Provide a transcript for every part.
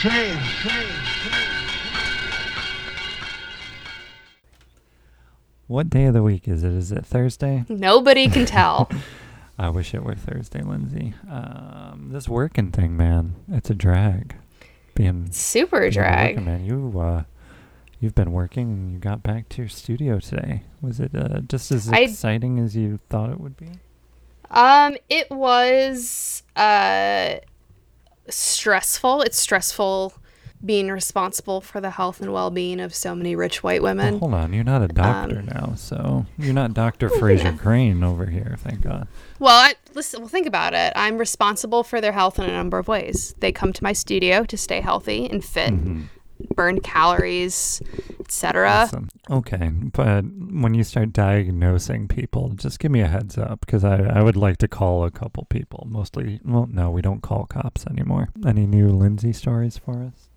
shame. What day of the week is it? Is it Thursday? Nobody can tell. I wish it were Thursday, Lindsay. Um, this working thing, man, it's a drag. Being Super drag. working, man. You uh, you've been working. and You got back to your studio today. Was it uh, just as I- exciting as you thought it would be? Um, it was uh stressful. It's stressful being responsible for the health and well-being of so many rich white Well, women. hold on, you're not a doctor Um, now, so you're not Doctor Frasier Crane over here. Thank God. Well, I, listen. Well, think about it. I'm responsible for their health in a number of ways. They come to my studio to stay healthy and fit, Mm-hmm. Burn calories, etc. Awesome. Okay, but when you start diagnosing people, just give me a heads up because I, I would like to call a couple people. Mostly, well, no, we don't call cops anymore. Any new Lindsay stories for us?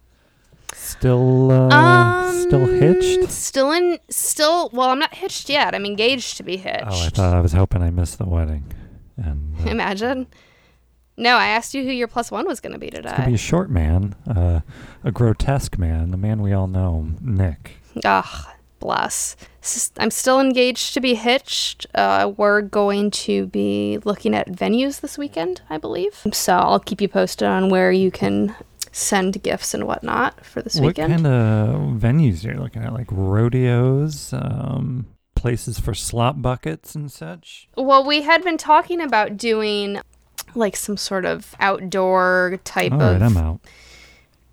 Still, uh, still hitched? Um, Still in. Still. Well, I'm not hitched yet. I'm engaged to be hitched. Oh, I thought I was hoping I missed the wedding. And uh, Imagine. No, I asked you who your plus one was going to be today. it's gonna be a short man, uh, a grotesque man, the man we all know, Nick. Ugh, bless. I'm still engaged to be hitched. Uh, we're going to be looking at venues this weekend, I believe. So I'll keep you posted on where you can send gifts and whatnot for this What weekend. kind of venues are you looking at? Like rodeos, um, places for slop buckets and such? well, we had been talking about doing like some sort of outdoor type All right, of I'm out.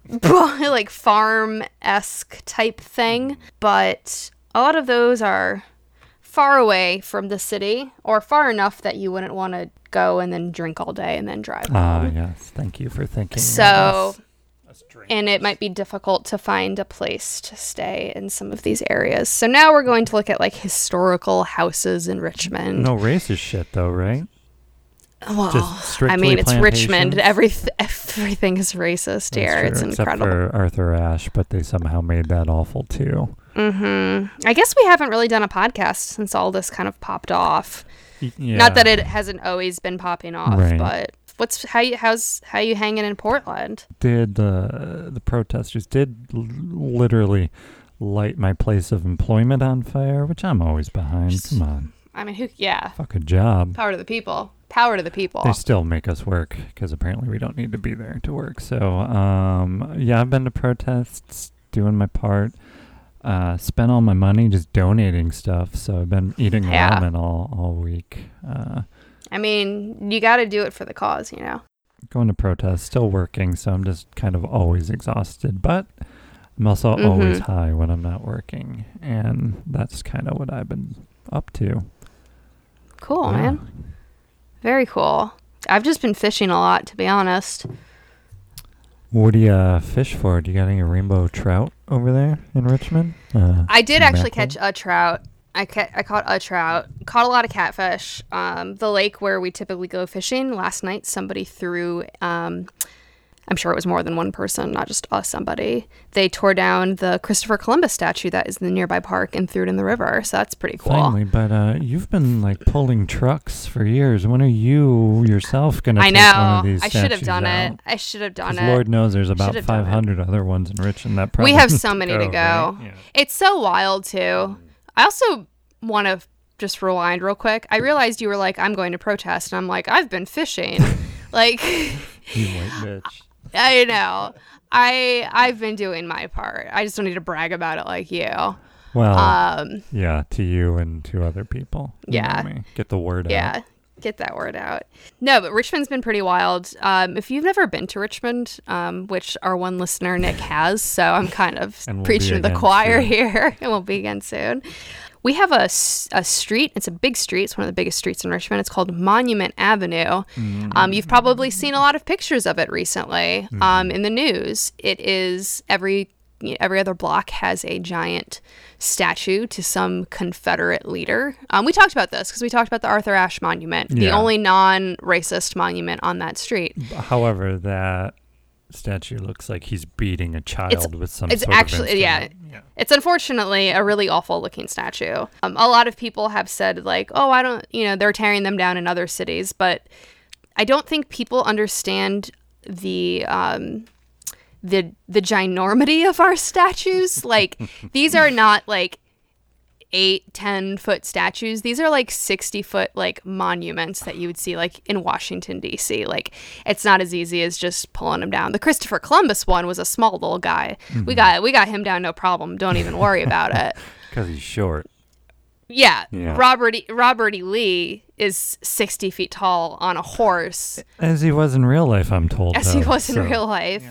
like farm esque type thing, but a lot of those are far away from the city or far enough that you wouldn't want to go and then drink all day and then drive Ah, home. yes. Thank you for thinking. So, us. and it might be difficult to find a place to stay in some of these areas. So now we're going to look at like historical houses in Richmond. no racist shit, though, right? Well, I mean, it's Richmond. Everyth- everything is racist here. It's except incredible. for Arthur Ashe, but they somehow made that awful too. hmm I guess we haven't really done a podcast since all this kind of popped off. Yeah. Not that it hasn't always been popping off, Right. but what's how you how's how you hanging in Portland? did the the protesters did l- literally light my place of employment on fire, which I'm always behind. Just- Come on, I mean, who? Yeah, fuck a job. power to the people. Power to the people. They still make us work because apparently we don't need to be there to work. So, um, yeah, I've been to protests, doing my part. Uh, spent all my money just donating stuff. So I've been eating Yeah. ramen all all week. Uh, I mean, you got to do it for the cause, you know. going to protests, still working. So I'm just kind of always exhausted, but I'm also always Mhm. high when I'm not working, and that's kind of what I've been up to. Cool, Yeah. man. Very cool. I've just been fishing a lot, to be honest. What do you uh, fish for? Do you got any rainbow trout over there in Richmond? Uh, I did actually mackerel? catch a trout. I ca- I caught a trout. Caught a lot of catfish. Um, the lake where we typically go fishing. Last night, somebody threw. Um, I'm sure it was more than one person, not just us. Somebody. They tore down the Christopher Columbus statue that is in the nearby park and threw it in the river. So that's pretty cool. Finally, but uh, you've been like pulling trucks for years. When are you yourself gonna? I take One know. of these I should have done out? it. I should have done it. Lord knows there's about Should've done it. 500 other ones in Richmond that probably we have so many to go. right? Yeah. It's so wild too. I also want to just rewind real quick. I realized you were like, "I'm going to protest," and I'm like, "I've been fishing." like, You white bitch. I know. I I've been doing my part. I just don't need to brag about it like you. Well, Um, yeah, to you and to other people. You know Yeah. Get the word out. yeah. Get that word out. No, but Richmond's been pretty wild. Um, if you've never been to Richmond, um, which our one listener Nick has, so I'm kind of And will preaching to the choir soon. here. it will be again soon. We have a, a street. It's a big street. It's one of the biggest streets in Richmond. It's called Monument Avenue. Um, you've probably seen a lot of pictures of it recently um, in the news. It is every every other block has a giant statue to some Confederate leader. Um, we talked about this because we talked about the Arthur Ashe Monument, the only non-racist monument on that street. However, that statue looks like he's beating a child with some it's sort of actually- yeah. Yeah. It's unfortunately a really awful looking statue. Um, a lot of people have said, like, oh, I don't, you know, they're tearing them down in other cities, but I don't think people understand the um, the the ginormity of our statues. Like these are not like eight, ten foot statues. These are like sixty foot like monuments that you would see like in Washington D.C. Like it's not as easy as just pulling them down. The Christopher Columbus one was a small little guy. We mm-hmm. got we got him down no problem. Don't even worry about it. Because he's short. Yeah, Yeah. Robert e- Robert E. Lee is sixty feet tall on a horse, As he was in real life, I'm told. as he though, was in real life.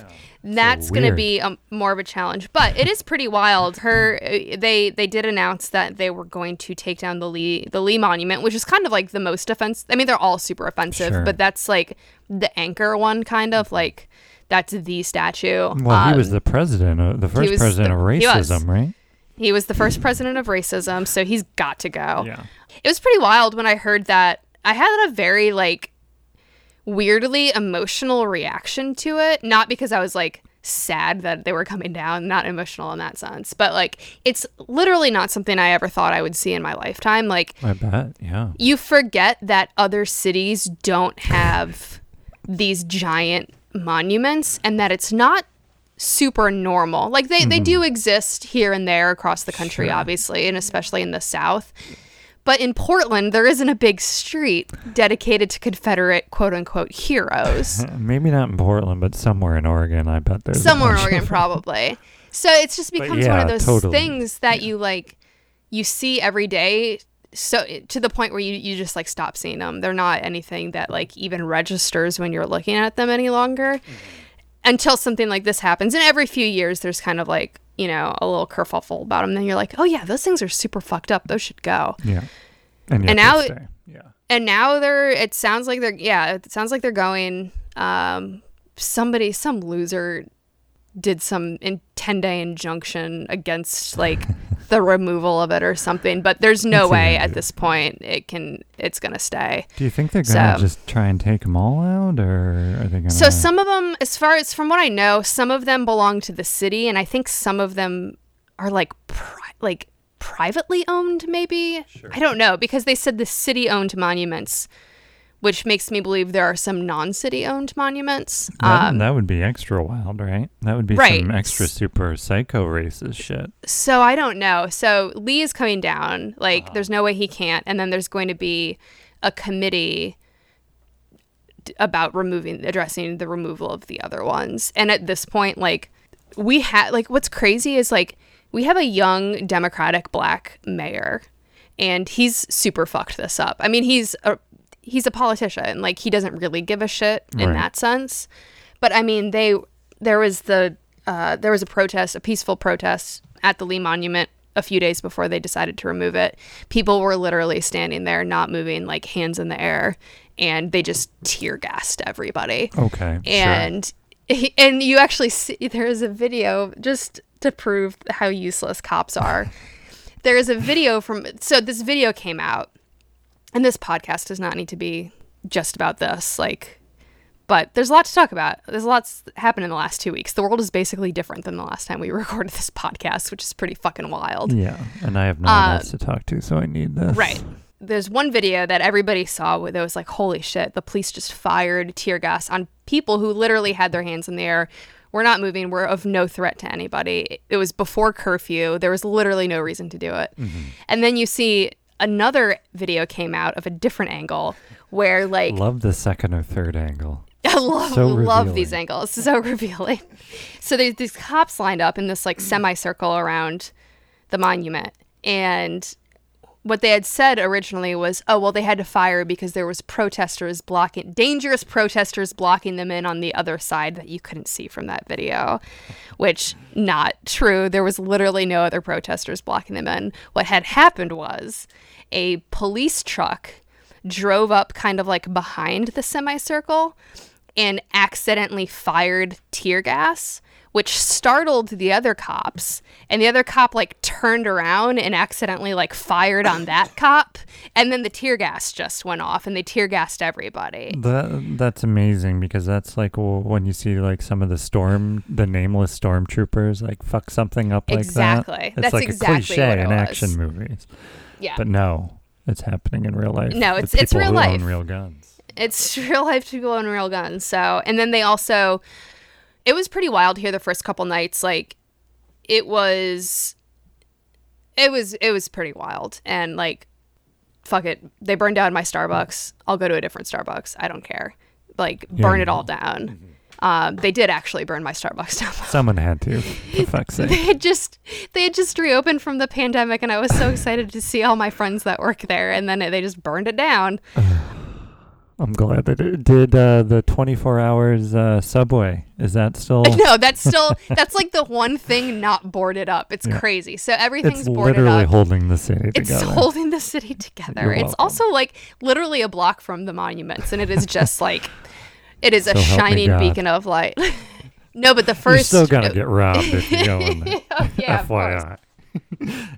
That's going to be um, more of a challenge, but it is pretty wild. Her, uh, they they did announce that they were going to take down the Lee the Lee Monument, which is kind of like the most offensive. I mean, they're all super offensive, Sure. but that's like the anchor one, kind of like that's the statue. Well, he was Um, the president, of, the first president the- of he racism, right? he was the first president of racism, so he's got to go. Yeah. It was pretty wild when I heard that. I had a very like weirdly emotional reaction to it, not because I was like sad that they were coming down, not emotional in that sense, but like it's literally not something I ever thought I would see in my lifetime. Like I bet. Yeah. you forget that other cities don't have these giant monuments and that it's not super normal. Like they, they mm-hmm. do exist here and there across the country, Sure. obviously, and especially in the South. But in Portland, there isn't a big street dedicated to Confederate quote unquote heroes. Maybe not in Portland, but somewhere in Oregon, I bet there's Somewhere in Oregon, probably. So it's just becomes one of those totally. things that you like, you see every day. So to the point where you, you just like stop seeing them. They're not anything that like even registers when you're looking at them any longer Mm-hmm. until something like this happens. And every few years, there's kind of like, you know, a little kerfuffle about them. Then you're like, oh yeah, those things are super fucked up. Those should go. Yeah. And, And now-. Yeah. and now they're it sounds like they're yeah it sounds like they're going um somebody some loser did some in 10 day injunction against like the removal of it or something but there's no That's way at this point it can it's gonna stay. Do you think they're gonna So- just try and take them all out, or are they gonna? so some of them as far as from what i know some of them belong to the city and i think some of them are like pri- like privately owned maybe? I don't know because they said the city owned monuments which makes me believe there are some non-city owned monuments that, um, that would be extra wild, right? That would be Right. some extra super psycho racist shit. so i don't know so lee is coming down like Uh-huh. there's no way he can't and then there's going to be a committee d- about removing addressing the removal of the other ones and at this point like we had like what's crazy is like we have a young democratic black mayor and he's super fucked this up i mean he's a he's a politician like he doesn't really give a shit in Right. that sense but i mean they there was the uh, there was a protest a peaceful protest at the lee monument a few days before they decided to remove it people were literally standing there not moving like hands in the air and they just tear gassed everybody Okay. and and you actually see there is a video just to prove how useless cops are. there is a video from so this video came out, and this podcast does not need to be just about this. Like, but there's a lot to talk about. There's lots happened in the last two weeks. The world is basically different than the last time we recorded this podcast, which is pretty fucking wild. Yeah, and I have no one else to talk to, so I need this. Uh, Right. There's one video that everybody saw where there was like, holy shit, the police just fired tear gas on people who literally had their hands in the air. We're not moving. We're of no threat to anybody. It was before curfew. There was literally no reason to do it. And then you see another video came out of a different angle where like Love the second or third angle. I love So love these angles. So revealing. So there's these cops lined up in this like semicircle around the monument, and what they had said originally was, oh well, they had to fire because there was protesters blocking, dangerous protesters blocking them in on the other side that you couldn't see from that video, which not true. There was literally no other protesters blocking them in. What had happened was a police truck drove up kind of like behind the semicircle and accidentally fired tear gas, which startled the other cops. And the other cop like turned around and accidentally like fired on that cop. And then the tear gas just went off and they tear gassed everybody. That that's amazing because that's like when you see like some of the storm, the nameless stormtroopers like fuck something up like Exactly. that. It's That's like exactly a cliche in action movies, Yeah. but no, it's happening in real life. No, it's- it's real life. Own real guns. it's real life people and real guns. So, and then they also, it was pretty wild here the first couple nights. Like, it was, it was, it was pretty wild. And like, fuck it, they burned down my Starbucks. I'll go to a different Starbucks. I don't care. Like, burn Yeah. it all down. Um, they did actually burn my Starbucks down. Someone had to. For fuck's they had just they had just reopened from the pandemic, and I was so excited to see all my friends that work there. And then they just burned it down. I'm glad that it did. Uh, the 24 hours uh, subway is that still? No, that's still that's like the one thing not boarded up. It's Yeah. crazy. So everything's It's boarded literally up. holding the city It's together. holding the city together. You're it's welcome. also like literally a block from the monuments, and it is just like it is a So me shining beacon of light. no, but the You're first still gonna get robbed if you go in there. yeah. FYI.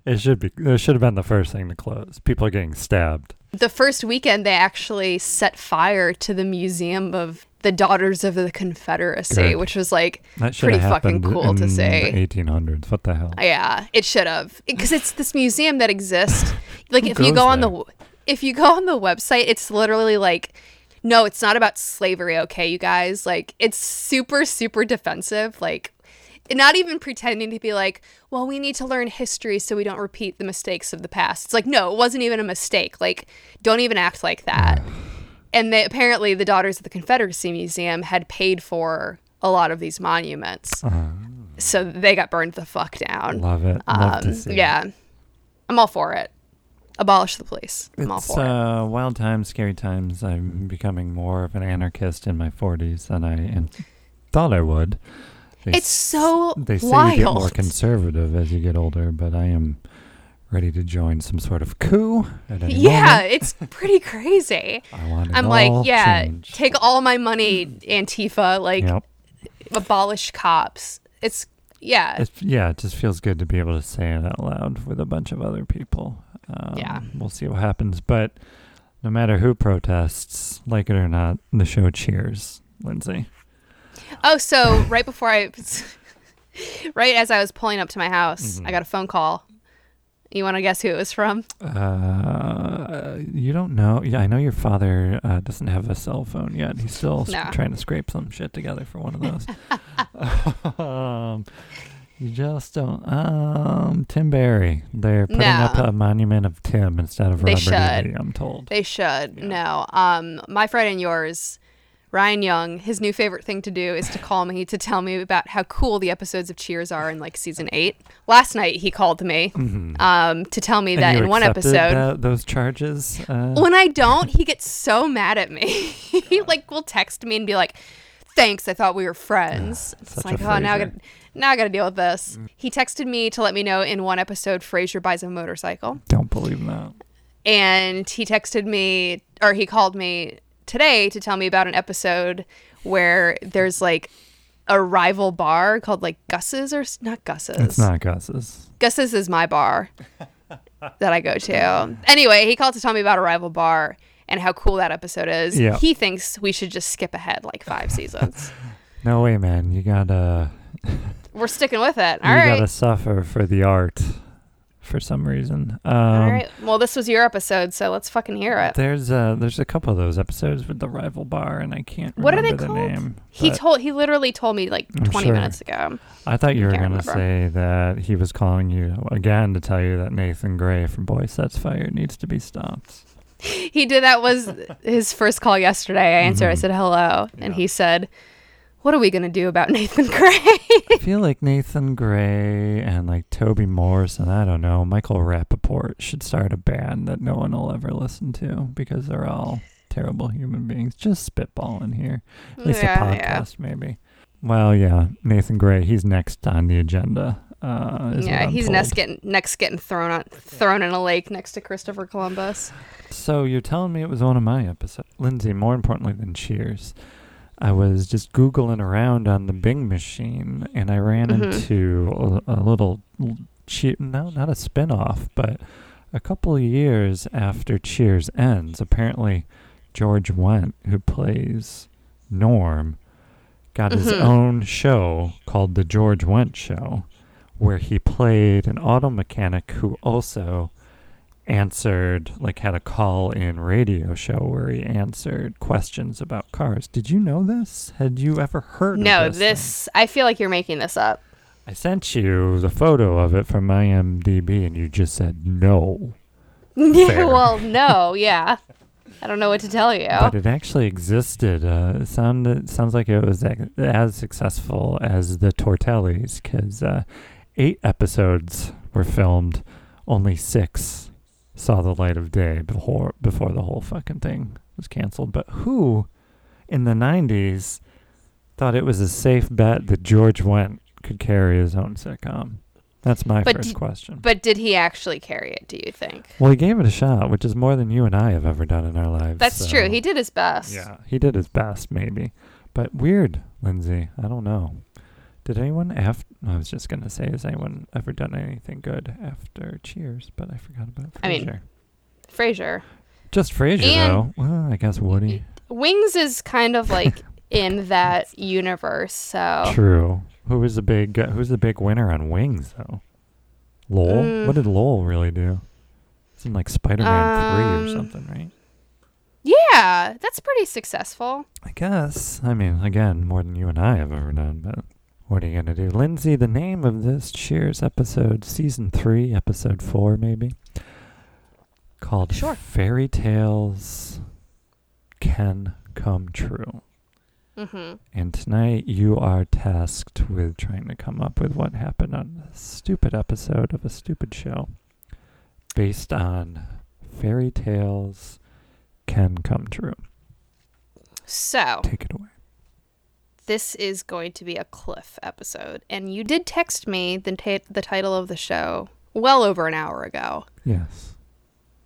it should be. It should have been the first thing to close. People are getting stabbed. The first weekend, they actually set fire to the Museum of the Daughters of the Confederacy, Good. which was like pretty fucking cool to say. 1800s. What the hell? Yeah, it should have because it's this museum that exists. Like if you go on the if you go on the website, it's literally like no, it's not about slavery, okay, you guys. Like it's super super defensive, like not even pretending to be like, well, we need to learn history so we don't repeat the mistakes of the past. It's like, no, it wasn't even a mistake. Like don't even act like that. And they, apparently the Daughters of the Confederacy Museum had paid for a lot of these monuments. Uh, So they got burned the fuck down. love it. Love Um, see. it. yeah, I'm all for it. Abolish the police. I'm all It's for it. uh, wild times, scary times. I'm becoming more of an anarchist in my 40s than I thought I would. They It's so They say you get more conservative as you get older, but I am ready to join some sort of coup at any Yeah, moment. it's pretty crazy. I want it I'm like, yeah, changed. take all my money, Antifa, like Yep. abolish cops. It's yeah, It's, yeah, it just feels good to be able to say it out loud with a bunch of other people. Um, Yeah. We'll see what happens. But no matter who protests, like it or not, the show cheers, Lindsay. Oh, so right before I, right as I was pulling up to my house, Mhm. I got a phone call. You want to guess who it was from? Uh, you don't know. Yeah, I know your father uh, doesn't have a cell phone yet. He's still No. trying to scrape some shit together for one of those. um, you just don't. Um, Tim Barry. They're putting up a monument of Tim instead of They Robert E. should. Lee, I'm told. They should. Yeah. No. Um, my friend and yours, Ryan Young, his new favorite thing to do is to call me to tell me about how cool the episodes of Cheers are in like season eight. Last night he called me Mhm. um, to tell me And that in one episode. that- those charges. Uh, When I don't, he gets so mad at me. he like will text me and be like, "Thanks, I thought we were friends." it's like, oh, now I got now I got to deal with this. He texted me to let me know in one episode Frasier buys a motorcycle. don't believe that. and he texted me or he called me today to tell me about an episode where there's like a rival bar called like Gus's or not Gus's. It's not Gus's. Gus's is my bar that I go to. Anyway, he called to tell me about a rival bar and how cool that episode is. Yeah. He thinks we should just skip ahead like five seasons. No way, man. You gotta. We're sticking with it. All you right. gotta suffer for the art, for some reason. Um, All right. Well, this was your episode, so let's fucking hear it. There's uh there's a couple of those episodes with the rival bar, and I can't What are they the called? name. He but told he literally told me like I'm 20 sure. minutes ago. I thought you were gonna remember. say that he was calling you again to tell you that Nathan Gray from Boy Sets Fire needs to be stopped. He did that was his first call yesterday. I answered. I Mhm. said hello, and he said, "What are we gonna do about Nathan Gray?" I feel like Nathan Gray and like Toby Morse and I don't know Michael Rapaport should start a band that no one will ever listen to because they're all terrible human beings. Just spitballing here. At least Yeah, a yeah. podcast, maybe. Well, yeah, Nathan Gray. He's next on the agenda. Uh, yeah, he's told. next getting next getting thrown on thrown in a lake next to Christopher Columbus. So you're telling me it was one of my episodes, Lindsay. More importantly than Cheers, I was just googling around on the Bing machine, and I ran Mhm. into a, a little che- no, not a spin-off, but a couple of years after Cheers ends, apparently George Wendt, who plays Norm, got his Mhm. own show called the George Wendt Show, where he played an auto mechanic who also answered, like, had a call in radio show where he answered questions about cars. Did you know this? Had you ever heard No, of this? No, this, I feel like you're making this up. I sent you the photo of it from IMDb and you just said no. Yeah, well, no, yeah. I don't know what to tell you. But it actually existed. Uh, it sounded sounds like it was as successful as the Tortellis because uh, eight episodes were filmed, only six saw the light of day before before the whole fucking thing was canceled. But who in the '90s thought it was a safe bet that George Wendt could carry his own sitcom? That's my But first did- question. But did he actually carry it, do you think? well, he gave it a shot, which is more than you and I have ever done in our lives. That's true. He did his best. yeah, he did his best, maybe. But weird, Lindsay. I don't know. Did anyone after? I was just gonna say, has anyone ever done anything good after Cheers? But I forgot about Frasier. I mean, Frasier. just Frasier and- though. Well, I guess Woody. Wings is kind of like in that universe, so True. Who was the big? Uh, who's the big winner on Wings though? Lowell. Mm. What did Lowell really do? It's in like Spider-Man three Um, or something, right? yeah, that's pretty successful. I guess. I mean, again, more than you and I have ever done, but what are you going to do? Lindsay, the name of this Cheers episode, season three, episode four, maybe, called Sure. Fairy Tales Can Come True. hmm And tonight you are tasked with trying to come up with what happened on a stupid episode of a stupid show based on fairy tales can come true. So Take it away. This is going to be a Cliff episode, and you did text me the ta- the title of the show well over an hour ago. Yes.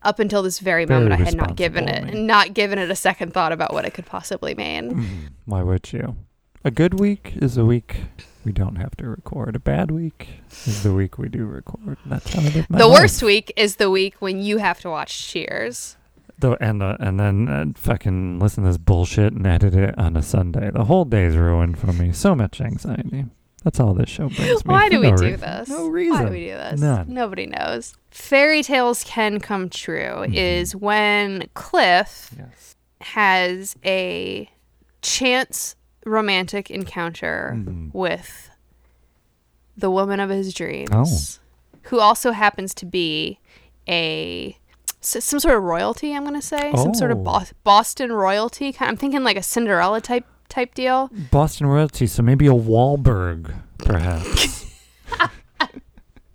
Up until this very, Very moment, I had not given it me. not given it a second thought about what it could possibly mean. Mm, Why would you? A good week is a week we don't have to record. A bad week is the week we do record. That's how I live my the life. worst week is the week when you have to watch Cheers. Though, and uh, and then uh, fucking listen to this bullshit and edit it on a Sunday. The whole day's ruined for me. So much anxiety. That's all this show brings me. Why do we no do this? No reason. Why do we do this? None. Nobody knows. Fairy tales can come true Mhm. is when Cliff Yes. has a chance romantic encounter Mhm. with the woman of his dreams, Oh. who also happens to be a some sort of royalty. I'm gonna say some sort of Oh. Bos- Boston royalty. I'm thinking like a Cinderella type type deal. Boston royalty, so maybe a Wahlberg, perhaps.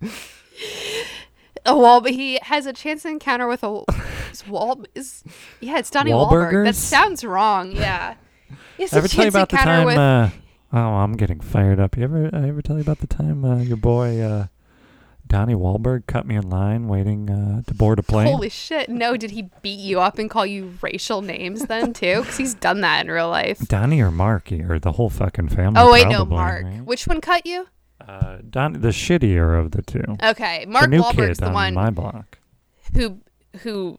a well, but he has a chance encounter with a is Wal is yeah, it's Donnie Wahlberg. That sounds wrong. Yeah. He has a ever tell you about the time? with Uh, oh, I'm getting fired up. You ever, I ever tell you about the time uh, your boy uh, Donnie Wahlberg cut me in line waiting uh, to board a plane? Holy shit! No, did he beat you up and call you racial names then too? Because he's done that in real life. Donnie or Marky or the whole fucking family? Oh wait, no, Mark. right? Which one cut you? Uh, Don, the shittier of the two. Okay, Mark the Wahlberg's the on one my block. who who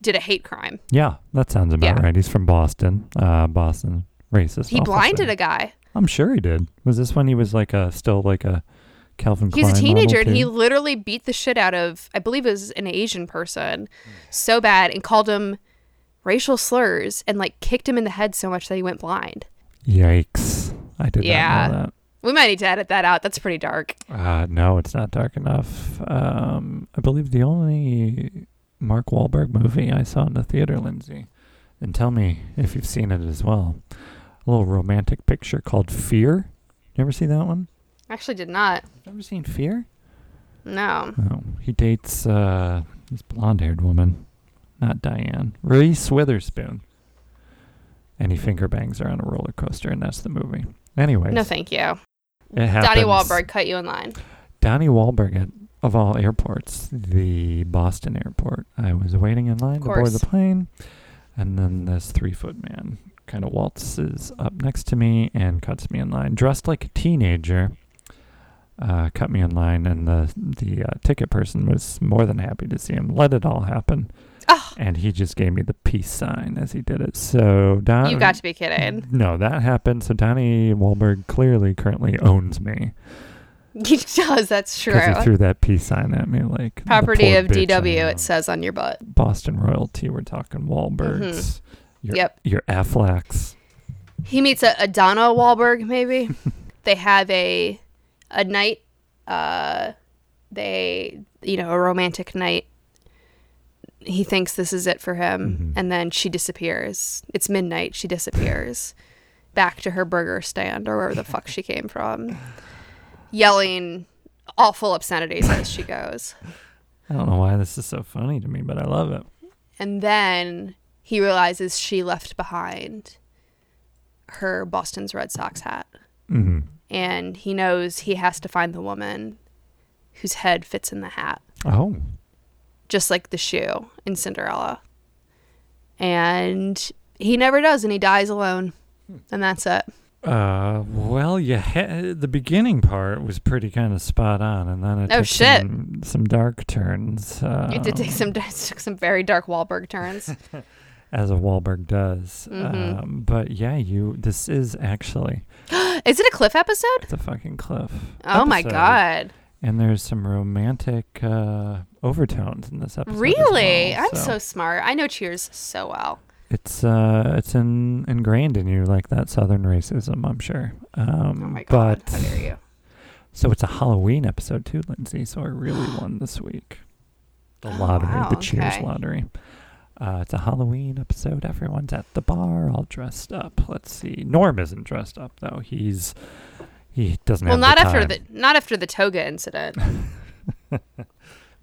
did a hate crime. Yeah, that sounds about Yeah. right. He's from Boston. Uh, Boston racist. He officer. blinded a guy. I'm sure he did. Was this when he was like a still like a Calvin He's a teenager and he literally beat the shit out of I believe it was an Asian person so bad and called him racial slurs and like kicked him in the head so much that he went blind. Yikes! I did Yeah. not know that. We might need to edit that out. That's pretty dark. Uh, no, it's not dark enough. Um, I believe the only Mark Wahlberg movie I saw in the theater, Lindsay, and tell me if you've seen it as well. A little romantic picture called Fear. You ever see that one? Actually did not. Ever seen Fear? No. No. He dates uh, this blonde-haired woman, not Diane, Reese Witherspoon, and he finger bangs her on a roller coaster, and that's the movie. Anyways, No thank you. it happens. Donnie Wahlberg cut you in line. Donnie Wahlberg at of all airports, the Boston airport. I was waiting in line to board the plane, and then this three foot man kind of waltzes up next to me and cuts me in line, dressed like a teenager. Uh, cut me in line, and the the uh, ticket person was more than happy to see him. Let it all happen, Oh, and he just gave me the peace sign as he did it. So Don, you got to be kidding. no, that happened. So Donnie Wahlberg clearly currently owns me. He does. That's true. He threw that peace sign at me like Property of DW. It says on your butt. Boston royalty. We're talking Wahlbergs. Your, Yep. Your Afflecks. He meets a, a Donna Wahlberg. Maybe they have a a night. Uh, they you know a romantic night. He thinks this is it for him, Mhm. and then she disappears. It's midnight. She disappears back to her burger stand or wherever the fuck she came from, yelling awful obscenities as she goes. I don't know why this is so funny to me, but I love it. And then he realizes she left behind her Boston's Red Sox hat. hmm And he knows he has to find the woman whose head fits in the hat, Oh, just like the shoe in Cinderella. And he never does, and he dies alone. And that's it. Uh, well, ha- the beginning part was pretty kind of spot on, and then it Oh, took shit. Some, some dark turns. Uh, It did take some took some very dark Wahlberg turns. as a Wahlberg does. Mhm. Um, but yeah, you. This is actually Is it a cliff episode? it's a fucking cliff. Oh my god. And there's some romantic uh, overtones in this episode. Really? well, I'm so smart. I know Cheers so well. It's uh, it's in, ingrained in you like that Southern racism. I'm sure. Um, Oh my god. But How dare you? So it's a Halloween episode too, Lindsay. So I really won this week. The Oh, lottery, wow, the Cheers okay. lottery. Uh, it's a Halloween episode. Everyone's at the bar, all dressed up. Let's see. Norm isn't dressed up though. He's he doesn't Well, have not the after the not after the toga incident.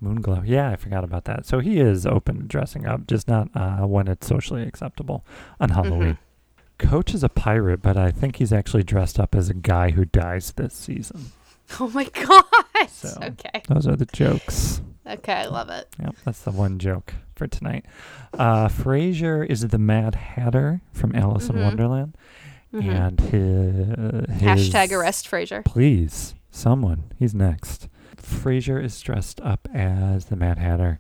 Moonglow. Yeah, I forgot about that. So he is open to dressing up, just not uh, when it's socially acceptable on Mm-hmm. Halloween. Coach is a pirate, but I think he's actually dressed up as a guy who dies this season. Oh my god. So- Okay. Those are the jokes. Okay, I love it. Yep, that's the one joke for tonight. Uh, Frasier is the Mad Hatter from Alice in Mhm. Wonderland, Mhm. and his, his Hashtag arrest Frasier. Please, someone. He's next. Frasier is dressed up as the Mad Hatter.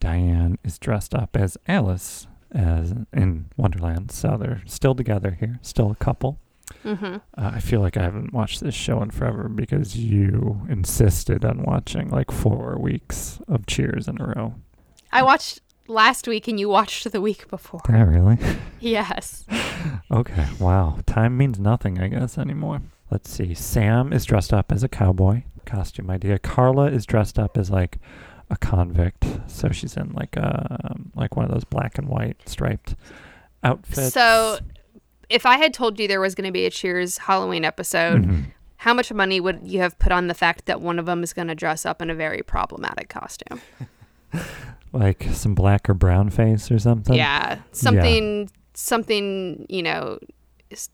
Diane is dressed up as Alice as in Wonderland. So they're still together here, still a couple. Mm-hmm. Uh, I feel like I haven't watched this show in forever because you insisted on watching like four weeks of Cheers in a row. I watched last week and you watched the week before. I really? Yes. Okay. Wow. Time means nothing, I guess, anymore. Let's see. Sam is dressed up as a cowboy. Costume idea. Carla is dressed up as like a convict, so she's in like a like one of those black and white striped outfits. So, if I had told you there was going to be a Cheers Halloween episode, Mhm. how much money would you have put on the fact that one of them is going to dress up in a very problematic costume? like some black or brown face or something. yeah, something, something, you know,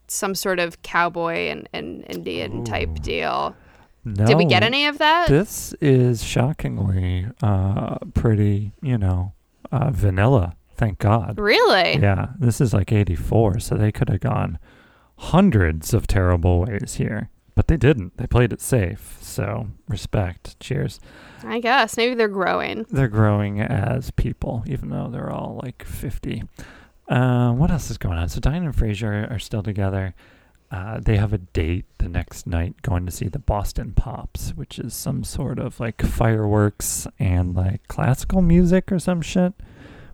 some sort of cowboy and, and Indian type deal. No, Did we get any of that? This is shockingly uh, pretty, you know, uh, vanilla. Thank God. really? Yeah, this is like 84, so they could have gone hundreds of terrible ways here. But they didn't. They played it safe. So, respect. Cheers. I guess maybe they're growing. They're growing as people, even though they're all like 50. Uh, what else is going on? So, Diane and Frasier are still together. Uh, they have a date the next night going to see the Boston Pops, which is some sort of like fireworks and like classical music or some shit.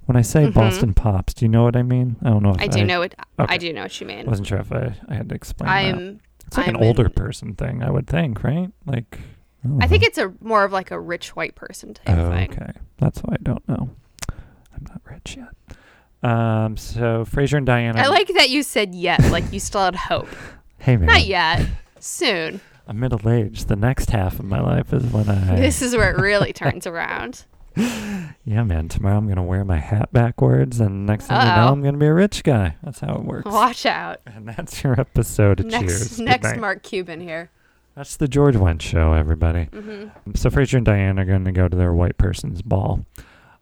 When I say Mhm. Boston Pops, do you know what I mean? I don't know if I do know it. Okay. I do know what you mean. wasn't sure if I, I had to explain that. It's like I'm an older in- person thing, I would think, right? Like, don't I think it's a more of like a rich white person type Oh, thing. okay. That's why I don't know. I'm not rich yet. Um, so Frasier and Diana. I like that you said yet, like you still had hope. Hey man, Not yet. Soon. I'm middle aged. The next half of my life is when I. This is where it really turns around. yeah, man. Tomorrow I'm gonna wear my hat backwards, and next thing you know, I'm gonna be a rich guy. That's how it works. Watch out. And that's your episode of Next, Cheers. Next. Mark Cuban here. That's the George Wendt show, everybody. hmm So Frasier and Diane are going to go to their white person's ball,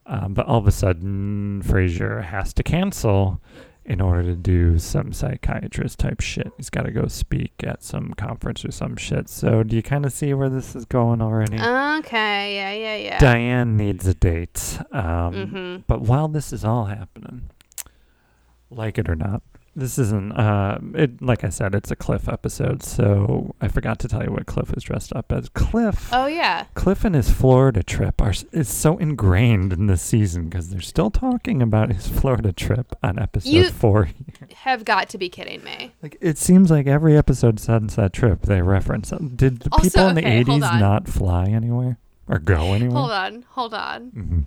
um, but all of a sudden Frasier has to cancel in order to do some psychiatrist type shit. He's got to go speak at some conference or some shit. So do you kind of see where this is going already? Okay. Yeah. Yeah. Yeah. Diane needs a date, um, hmm but while this is all happening, like it or not, this isn't uh it like I said, it's a Cliff episode, so I forgot to tell you what Cliff is dressed up as. Cliff Oh yeah. Cliff and his Florida trip are is so ingrained in this season because they're still talking about his Florida trip on episode You- four. Have got to be kidding me. Like it seems like every episode since that trip they reference. it. Did the Also, people in the okay, hold eighties not fly anywhere or go anywhere? Hold on, hold on. hmm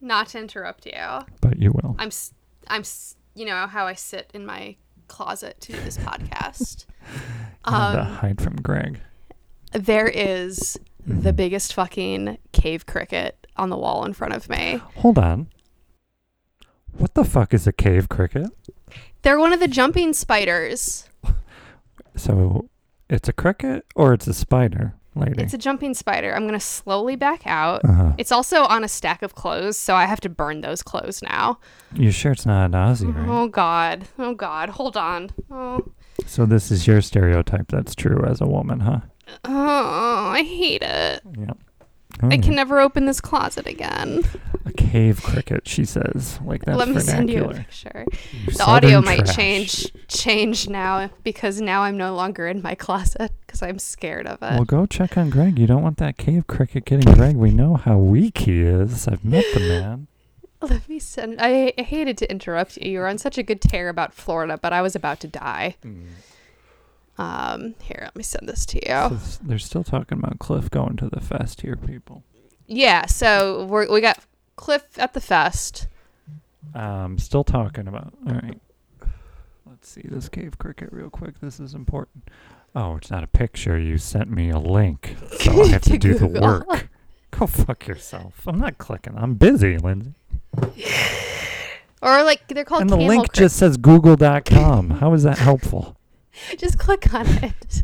Not to interrupt you. But you will. I'm s- I'm you know how I sit in my closet to do this podcast. Um, hide from Greg. there is the Mhm. biggest fucking cave cricket on the wall in front of me. Hold on. What the fuck is a cave cricket? They're one of the jumping spiders. So it's a cricket or it's a spider, lady? It's a jumping spider. I'm gonna slowly back out. uh-huh. It's also on a stack of clothes, so I have to burn those clothes now. You sure it's not an Aussie, right? Oh god. Oh god. Hold on. Oh. So this is your stereotype that's true as a woman, huh? Oh, I hate it. Yeah. I oh. can never open this closet again. A cave cricket, she says. Like that's Let me send you a picture. You The southern audio might trash. change change now because now I'm no longer in my closet because I'm scared of it. Well, go check on Greg. You don't want that cave cricket getting Greg. We know how weak he is. I've met the man. Let me send. I, I hated to interrupt you. You were on such a good tear about Florida, but I was about to die. Mm. Um, here, let me send this to you. So they're still talking about Cliff going to the fest here, people. Yeah, so we're, we got Cliff at the fest. Um, still talking about. All right. Let's see this cave cricket real quick. This is important. Oh, it's not a picture. You sent me a link, so I have to, To do the work. Go fuck yourself. I'm not clicking. I'm busy, Lindsay. Or like they're called and the link just says google.com. How is that helpful? just click on it.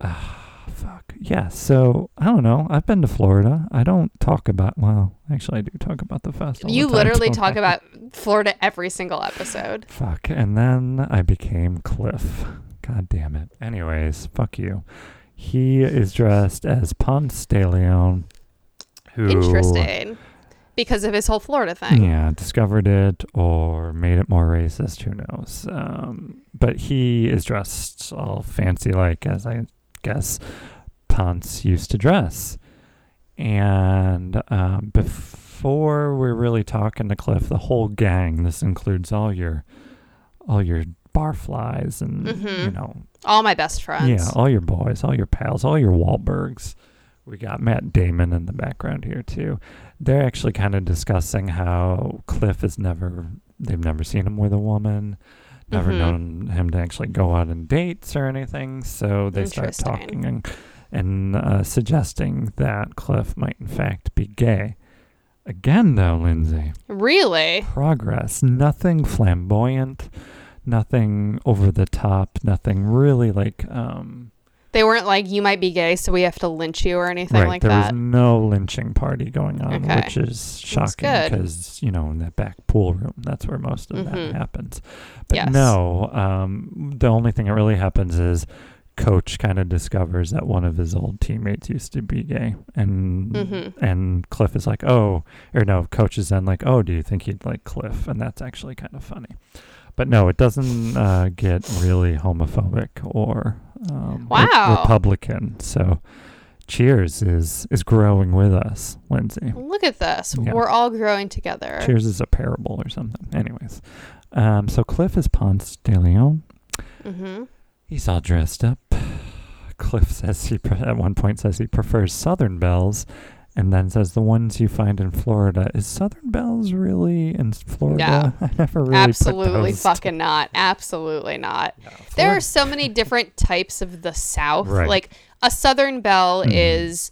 Ah, fuck. Yeah, so I don't know. I've been to Florida. I don't talk about, well, actually, I do talk about the fest. all the You literally talk about Florida every single episode. Fuck. And then I became Cliff. God damn it. Anyways, fuck you. He is dressed as Ponce de Leon, who Interesting. Because of his whole Florida thing. yeah discovered it or made it more racist. Who knows? Um, but he is dressed all fancy, like as I guess Ponce used to dress. And um, before we're really talking to Cliff, the whole gang. This includes all your all your barflies and you Mhm. know All my best friends. yeah, all your boys, all your pals, all your Wahlbergs. We got Matt Damon in the background here too. They're actually kind of discussing how Cliff has never, they've never seen him with a woman, never Mhm. known him to actually go out on dates or anything. So they start talking and, and uh, suggesting that Cliff might in fact be gay. Again, though, Lindsay, Really? progress. Nothing flamboyant, nothing over the top, nothing really like um They weren't like, you might be gay, so we have to lynch you or anything right. like there that. was no lynching party going on, Okay. which is shocking because you know in that back pool room, that's where most of Mhm. that happens. But Yes. no, um, the only thing that really happens is coach kind of discovers that one of his old teammates used to be gay and Mhm. and cliff is like oh or no coach is then like oh do you think he'd like cliff and that's actually kind of funny but no it doesn't uh, get really homophobic or um, Wow. republican so cheers is is growing with us lindsay Look at this. Yeah. We're all growing together. cheers is a parable or something anyways um, so cliff is ponce de leon Mm-hmm. He's all dressed up. Cliff says he pre- at one point says he prefers Southern belles, and then says the ones you find in Florida. Is Southern belles really in Florida? I never really Absolutely fucking not. Absolutely not. Yeah, There are so many different types of the South. Right. Like a Southern Belle Mhm. is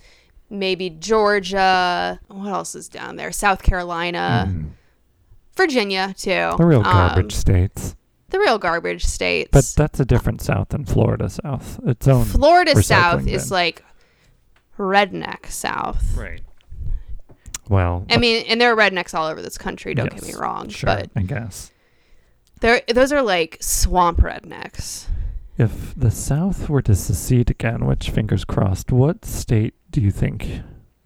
maybe Georgia. What else is down there? South Carolina, Mm, Virginia too. the real Um, garbage states. the real garbage states. But that's a different South than Florida South. Its own. Florida South is like redneck South. Right. Well, I mean, and there are rednecks all over this country. Don't get me wrong, sure, but I guess. there those are like swamp rednecks. If the South were to secede again, which fingers crossed, what state do you think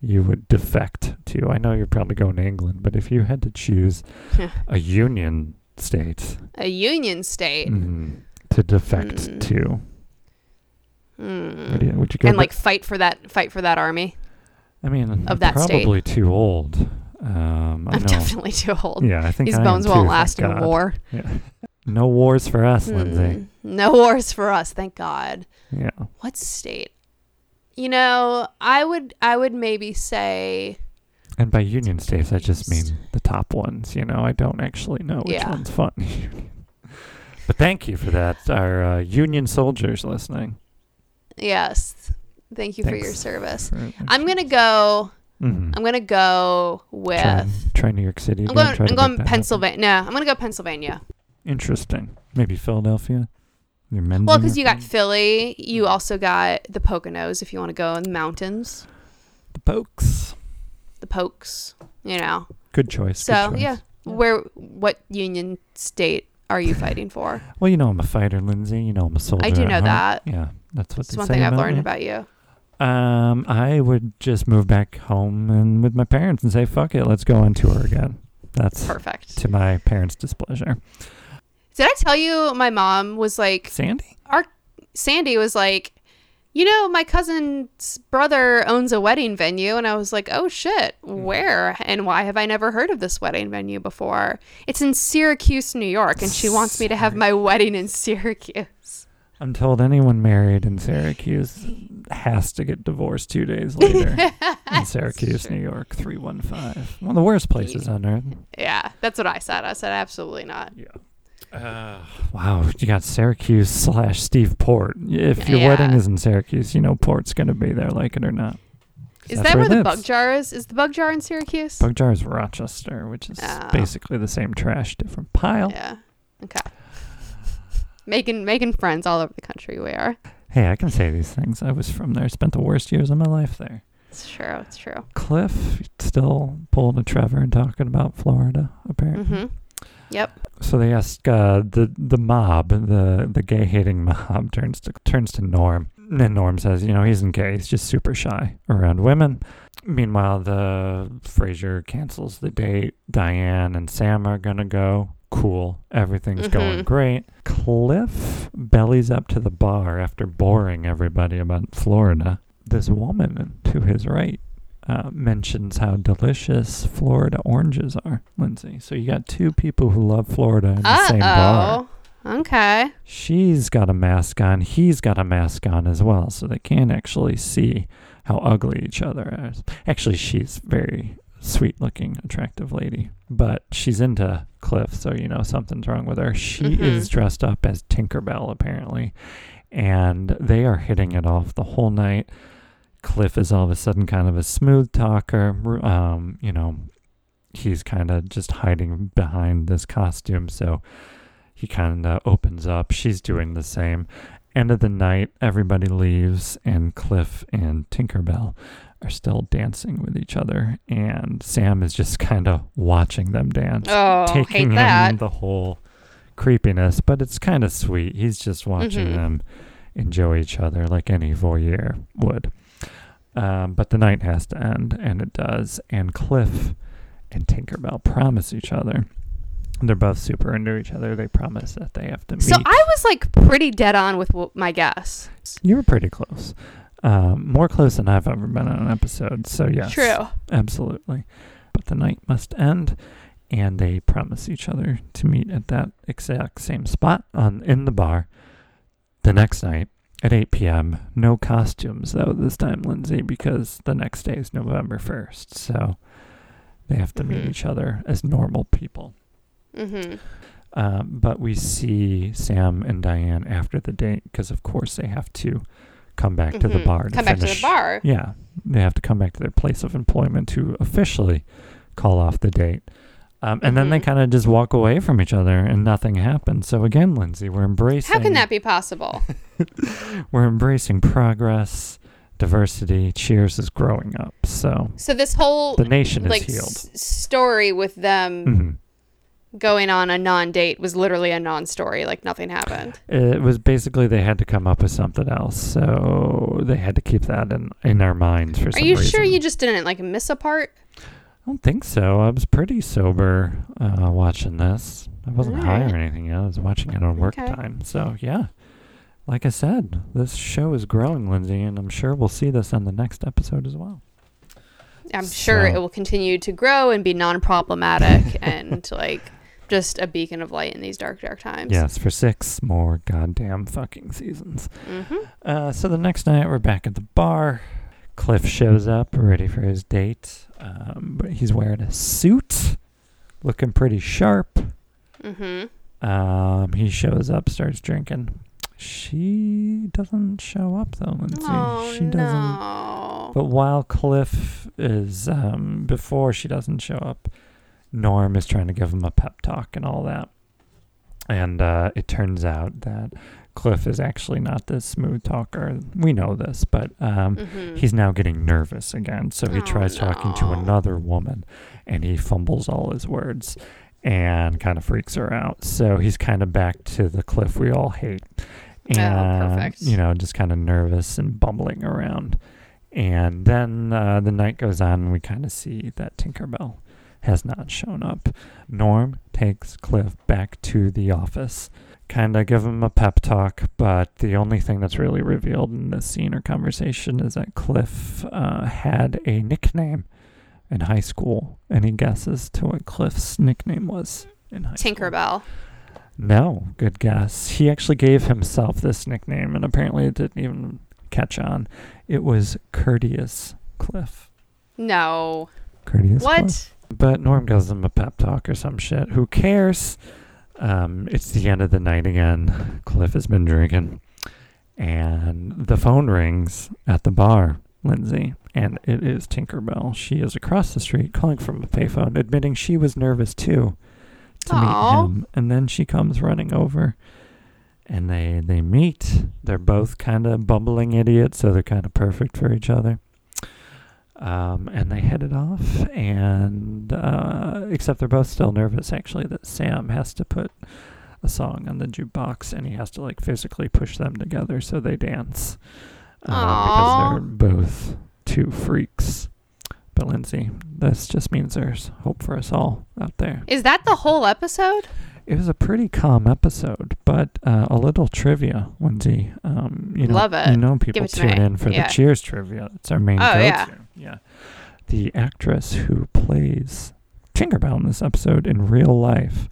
you would defect to? I know you're probably going to England, but if you had to choose a union state A union state. Mhm. to defect Mm. to. Mm. Would you, would you go? And like fight for that fight for that army. I mean, of that state. probably too old. Um, I'm definitely too old. Yeah, I think These I bones too, won't thank last in God. war. Yeah. No wars for us, Lindsay. Hmm. No wars for us, thank God. Yeah. What state? You know, I would I would maybe say And by union states, I just mean the top ones. You know, I don't actually know which Yeah. one's fun. but thank you for that, our uh, union soldiers listening. Yes. Thank you for your service. for- I'm gonna go. Mhm. I'm gonna go with. try, try New York City. I'm again, going. to I'm going. Pennsylvania. No, I'm gonna go Pennsylvania. Interesting. Maybe Philadelphia. Your men's Well, because you got Philly, you also got the Poconos if you want to go in the mountains, the Pokes. the Pokes. You know. Good choice. good So choice. yeah, where what Union state are you fighting for? Well, you know I'm a fighter, Lindsay. You know I'm a soldier. I do know heart. that. Yeah, that's what they one thing I've learned me. about you. Um, I would just move back home and with my parents and say, "Fuck it, let's go on tour again." That's Perfect. to my parents' displeasure. Did I tell you my mom was like Sandy, our Sandy was like, you know, my cousin's brother owns a wedding venue, and I was like, oh shit, Hmm. where and why have I never heard of this wedding venue before? It's in Syracuse, New York, and she wants me to have my wedding in Syracuse. I'm told anyone married in Syracuse has to get divorced two days later in Syracuse, New York, three one five. One of the worst places on earth. Yeah, that's what I said. I said absolutely not. Yeah. Uh, wow, you got Syracuse slash Steve Port. If your Yeah. wedding is in Syracuse, you know Port's gonna be there, like it or not. Is that where he the bug jar is? Is the bug jar in Syracuse? Bug jar is Rochester, which is Oh. basically the same trash, different pile. Yeah. Okay. Making making friends all over the country. We are. Hey, I can say these things. I was from there. Spent the worst years of my life there. It's true. It's true. Cliff still pulling a Trevor and talking about Florida, apparently. Mm-hmm. Yep. So they ask uh, the the mob, the the gay hating mob turns to turns to Norm, and Norm says, you know, he's isn't gay. He's just super shy around women. Meanwhile, the Frasier cancels the date. Diane and Sam are gonna go. Cool, everything's going Mhm. great. Cliff bellies up to the bar after boring everybody about Florida. This woman to his right uh, mentions how delicious Florida oranges are, Lindsay. So you got two people who love Florida in the Uh same bar. Okay. She's got a mask on. He's got a mask on as well, so they can't actually see how ugly each other is. Actually, she's very sweet-looking, attractive lady, but she's into Cliff, so you know something's wrong with her. She Mhm. is dressed up as Tinkerbell apparently, and they are hitting it off the whole night. Cliff is all of a sudden kind of a smooth talker. Um, you know, he's kind of just hiding behind this costume, so he kind of opens up. She's doing the same. End of the night, everybody leaves, and Cliff and Tinkerbell are still dancing with each other, and Sam is just kind of watching them dance, Oh, taking in the whole creepiness. But it's kind of sweet. He's just watching Mhm. them enjoy each other like any voyeur would. Um, but the night has to end, and it does. And Cliff and Tinkerbell promise each other. They're both super into each other. They promise that they have to meet. So I was like pretty dead on with w- my guess. you were pretty close. Um, more close than I've ever been on an episode. So yes, True. absolutely. But the night must end, and they promise each other to meet at that exact same spot on in the bar the next night at 8 p.m. No costumes though this time, Lindsay, because the next day is November 1st. So they have to meet Mhm. each other as normal people. Mm-hmm. Um, but we see Sam and Diane after the date because, of course, they have to come back to the Mhm. bar. To Come back to the bar. Yeah, they have to come back to their place of employment to officially call off the date. Um, and then they Mhm. kind of just walk away from each other, and nothing happens. So again, Lindsay, we're embracing. How can that be possible? We're embracing progress, diversity. Cheers is growing up. So So this whole the nation is like healed. s- story with them Mhm. Going on a non-date was literally a non-story. Like nothing happened. It was basically they had to come up with something else, so they had to keep that in in our minds for some. Are some you reason. sure you just didn't like miss a part? I don't think so. I was pretty sober uh, watching this. I wasn't high or anything. I was watching it on work Okay. time. So yeah, like I said, this show is growing, Lindsay, and I'm sure we'll see this on the next episode as well. I'm sure So- it will continue to grow and be non-problematic and like just a beacon of light in these dark, dark times. Yes, for six more goddamn fucking seasons. hmm Uh, so the next night, we're back at the bar. Cliff shows up, ready for his date. Um, but he's wearing a suit, looking pretty sharp. Mm-hmm. Um, he shows up, starts drinking. She doesn't show up though, Lindsay. Oh she doesn't. no. But while Cliff is um, before she doesn't show up, Norm is trying to give him a pep talk and all that. And uh, it turns out that Cliff is actually not this smooth talker. We know this, but um, Mhm. he's now getting nervous again. So he Oh, tries talking to another woman and he fumbles all his words and kind of freaks her out. So he's kind of back to the Cliff we all hate. Oh, And, perfect. you know, just kind of nervous and bumbling around. And then uh, the night goes on, and we kind of see that Tinkerbell has not shown up. Norm takes Cliff back to the office, kind of give him a pep talk, but the only thing that's really revealed in this scene or conversation is that Cliff uh, had a nickname in high school, and he guesses to what Cliff's nickname was in high school. Tinkerbell. No, good guess. He actually gave himself this nickname, and apparently it didn't even catch on. It was Courteous Cliff. No. Courteous Cliff. But Norm gives him a pep talk or some shit. Who cares? Um, it's the end of the night again. Cliff has been drinking. And the phone rings at the bar, Lindsay. And it is Tinkerbell. She is across the street calling from a payphone, admitting she was nervous too to Aw. meet him. And then she comes running over and they, they meet. They're both kind of bumbling idiots, so they're kind of perfect for each other. Um, and they it off, and uh, except they're both still nervous, actually, that Sam has to put a song on the jukebox, and he has to like physically push them together so they dance uh, because they're both two freaks. But Lindsay, this just means there's hope for us all out there. Is that the whole episode? It was a pretty calm episode, but uh, a little trivia, Lindsay. Um, you know, Love it. You know, people it tune in for Yeah. the Cheers trivia. It's our main Oh, go-to. yeah. yeah. The actress who plays Tinkerbell in this episode in real life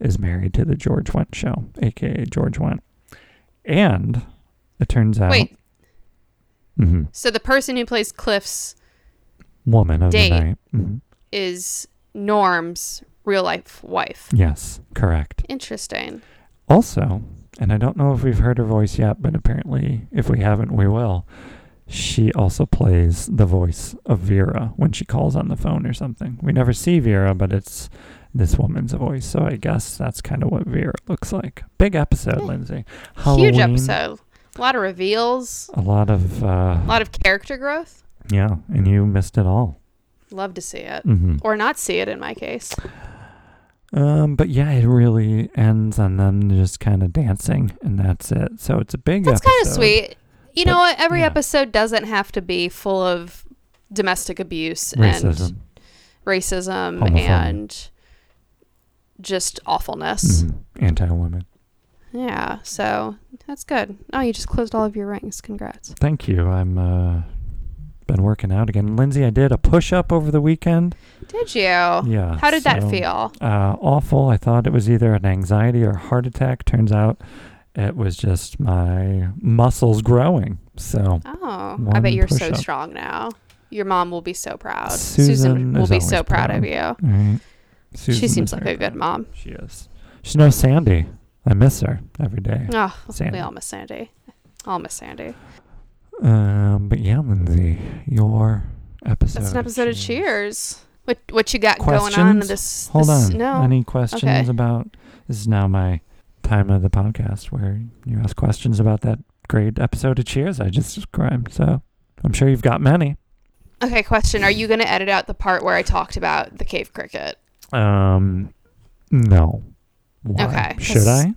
is married to the George Wendt show, aka George Wendt. And it turns out, Wait. Mhm. So the person who plays Cliff's woman of Date. the night. Mhm. is Norm's real life wife. Yes, correct. Interesting. Also, and I don't know if we've heard her voice yet, but apparently, if we haven't, we will. She also plays the voice of Vera when she calls on the phone or something. We never see Vera, but it's this woman's voice. So I guess that's kind of what Vera looks like. Big episode, Yeah. Lindsay. Huge episode. A lot of reveals. A lot of, uh, A lot of character growth. yeah, and you missed it all. Love to see it. hmm Or not see it in my case. Um, but yeah, it really ends on them just kind of dancing, and that's it. So it's a big That's kind of sweet. You But, know what? Every yeah. episode doesn't have to be full of domestic abuse Racism. and racism Homophobia. and just awfulness. Mhm. Anti-women. Yeah, so that's good. Oh, you just closed all of your rings. Congrats. Thank you. I'm uh been working out again. Lindsay, I did a push up over the weekend. Did you? Yeah. How did that feel? Uh awful. I thought it was either an anxiety or heart attack. Turns out it was just my muscles growing. So Oh, I bet you're so push-up. strong now. Your mom will be so proud. Susan will be so proud, of you. right. she seems like a good mom. She is. She's no Sandy. I miss her every day. Oh, Sandy. we all miss Sandy. All miss Sandy. Um, but yeah, Lindsay, your episode. That's an episode of Cheers. What what you got Questions? going on in this? Hold this- on. No. Any questions Okay. about? This is now my time of the podcast where you ask questions about that great episode of Cheers I just described. So I'm sure you've got many. Okay, question. Are you going to edit out the part where I talked about the cave cricket? Um, no. Why? Okay, Should I?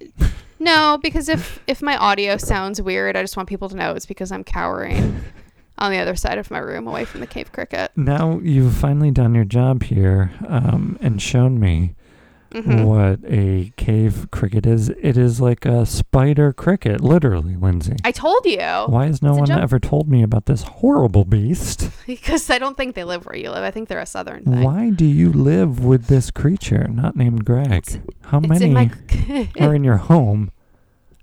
No, because if if my audio sounds weird, I just want people to know it's because I'm cowering. on the other side of my room, away from the cave cricket. Now you've finally done your job here um, and shown me hmm what a cave cricket is. It is like a spider cricket, literally, Lindsay. I told you Why has no It's one jump- ever told me about this horrible beast? because I don't think they live where you live. I think they're a southern thing. Why do you live with this creature, not named Greg? How It's many in my. are in your home?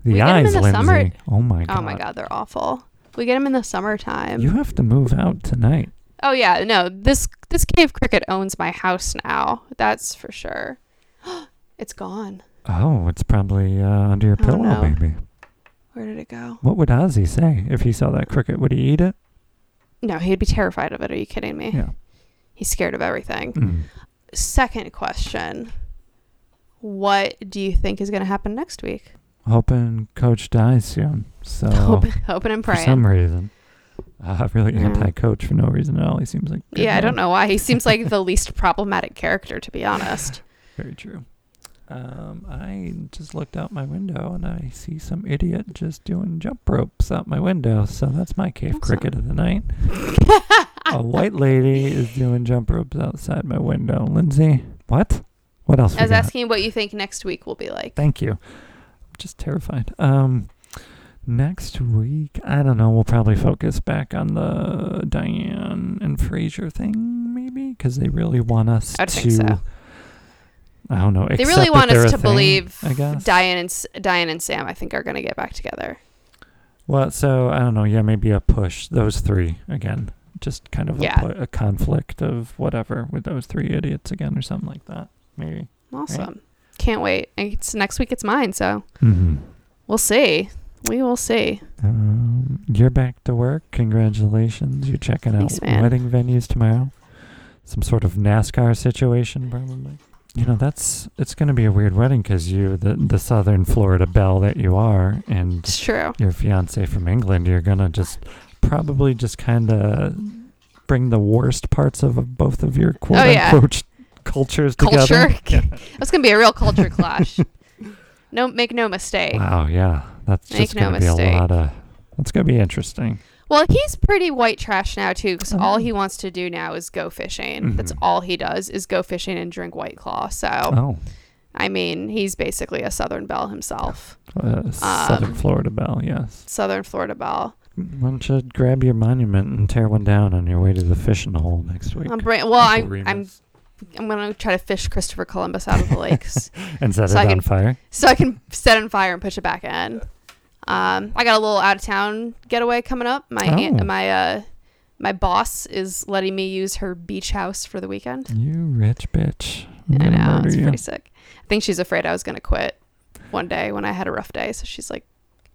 The We get 'em in eyes, the Lindsay. summer. Oh my god. oh my god, they're awful. We get them in the summertime. You have to move out tonight. oh yeah, no. This this cave cricket owns my house now. That's for sure. it's gone. Oh, it's probably uh, under your Oh, pillow, no. maybe. Where did it go? What would Ozzy say if he saw that cricket? Would he eat it? No, he'd be terrified of it. Are you kidding me? Yeah. He's scared of everything. Mm. Second question. What do you think is going to happen next week? Hoping Coach dies soon. So Hoping, hoping and for some reason, uh, really Yeah. anti-coach for no reason at all. He seems like Yeah, I don't know why. He seems like the least problematic character, to be honest. Very true. Um, I just looked out my window and I see some idiot just doing jump ropes out my window. So that's my cave Awesome. cricket of the night. a white lady is doing jump ropes outside my window. Lindsay, what? What else? I was asking what you think next week will be like. Thank you. I'm just terrified. Um, next week, I don't know. We'll probably focus back on the Diane and Frasier thing, maybe, because they really want us to. so. I don't know. They really want us to thing, believe I guess. Diane and Diane and Sam, I think, are going to get back together. Well, so I don't know. Yeah, maybe a push. Those three again. Just kind of a, Yeah. pu- a conflict of whatever with those three idiots again, or something like that. Maybe. Awesome. Can't wait. It's next week. It's mine, so Mm-hmm. we'll see. We will see. Um, you're back to work. Congratulations. You're checking Thanks, out man. wedding venues tomorrow. Some sort of NASCAR situation, probably. You know, that's it's going to be a weird wedding because you, the the Southern Florida belle that you are, and It's true. your fiance from England, you're gonna just probably just kind of bring the worst parts of both of your quote Oh, yeah. unquote cultures Culture. together. Yeah. That's going to be a real culture clash. No, make no mistake. Wow, yeah, that's Make just no gonna be a lot of. That's gonna be interesting. Well, he's pretty white trash now too, because all he wants to do now is go fishing. That's Mhm. all he does is go fishing and drink White Claw. So, Oh, I mean, he's basically a Southern Belle himself, uh, Southern Um, Florida belle, yes. Southern Florida Belle. Why don't you grab your monument and tear one down on your way to the fishing hole next week? I'm bra- well, I'm, I'm I'm gonna try to fish Christopher Columbus out of the lakes and set so it I on can- fire. so I can set it on fire and push it back in. Um, I got a little out of town getaway coming up. My aunt, Oh. my uh, my boss is letting me use her beach house for the weekend. You rich bitch. I'm I know it's you. pretty sick. I think she's afraid I was gonna quit one day when I had a rough day. So she's like,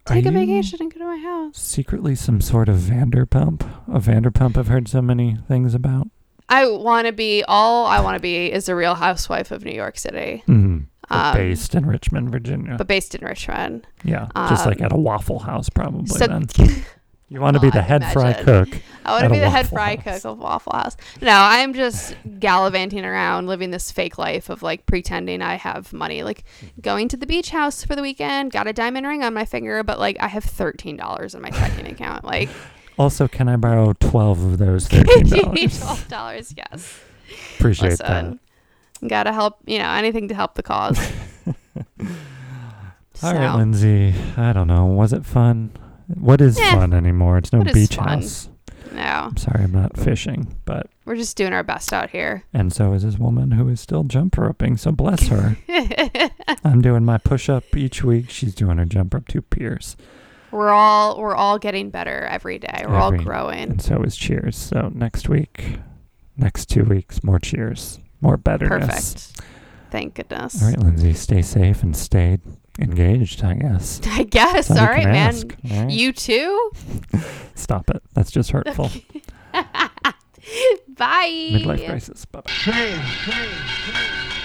Are "Take a vacation and go to my house." Secretly, some sort of Vanderpump. A Vanderpump I've heard so many things about. I want to be all I want to be is a Real Housewife of New York City, Mm-hmm. Um, based in Richmond, Virginia. but based in Richmond. yeah, just like um, at a Waffle House, probably. So then you want to Well, be the head fry cook. I want to be the head fry House. cook of Waffle House. No, I'm just gallivanting around, living this fake life of like pretending I have money, like going to the beach house for the weekend, got a diamond ring on my finger, but like I have thirteen dollars in my checking account. Like Also, can I borrow twelve of those thirteen dollars? twelve dollars, yes. Appreciate Listen, gotta help. You know, anything to help the cause. All right, So, Lindsay. I don't know. Was it fun? What is Eh, fun anymore? It's no what is beach fun? house. no, I'm sorry, I'm not fishing, but we're just doing our best out here. and so is this woman who is still jump roping. So bless her. I'm doing my push up each week. She's doing her jump rope two piers, we're all we're all getting better every day. We're all Every- growing. and so is cheers. So next week, next two weeks, more cheers, more betterness. Perfect. Thank goodness. All right, Lindsay, stay safe and stay engaged. I guess. I guess. That's All we right, can man. ask, all right? You too? Stop it. That's just hurtful. Bye. Midlife crisis. Bye. Train, train, train.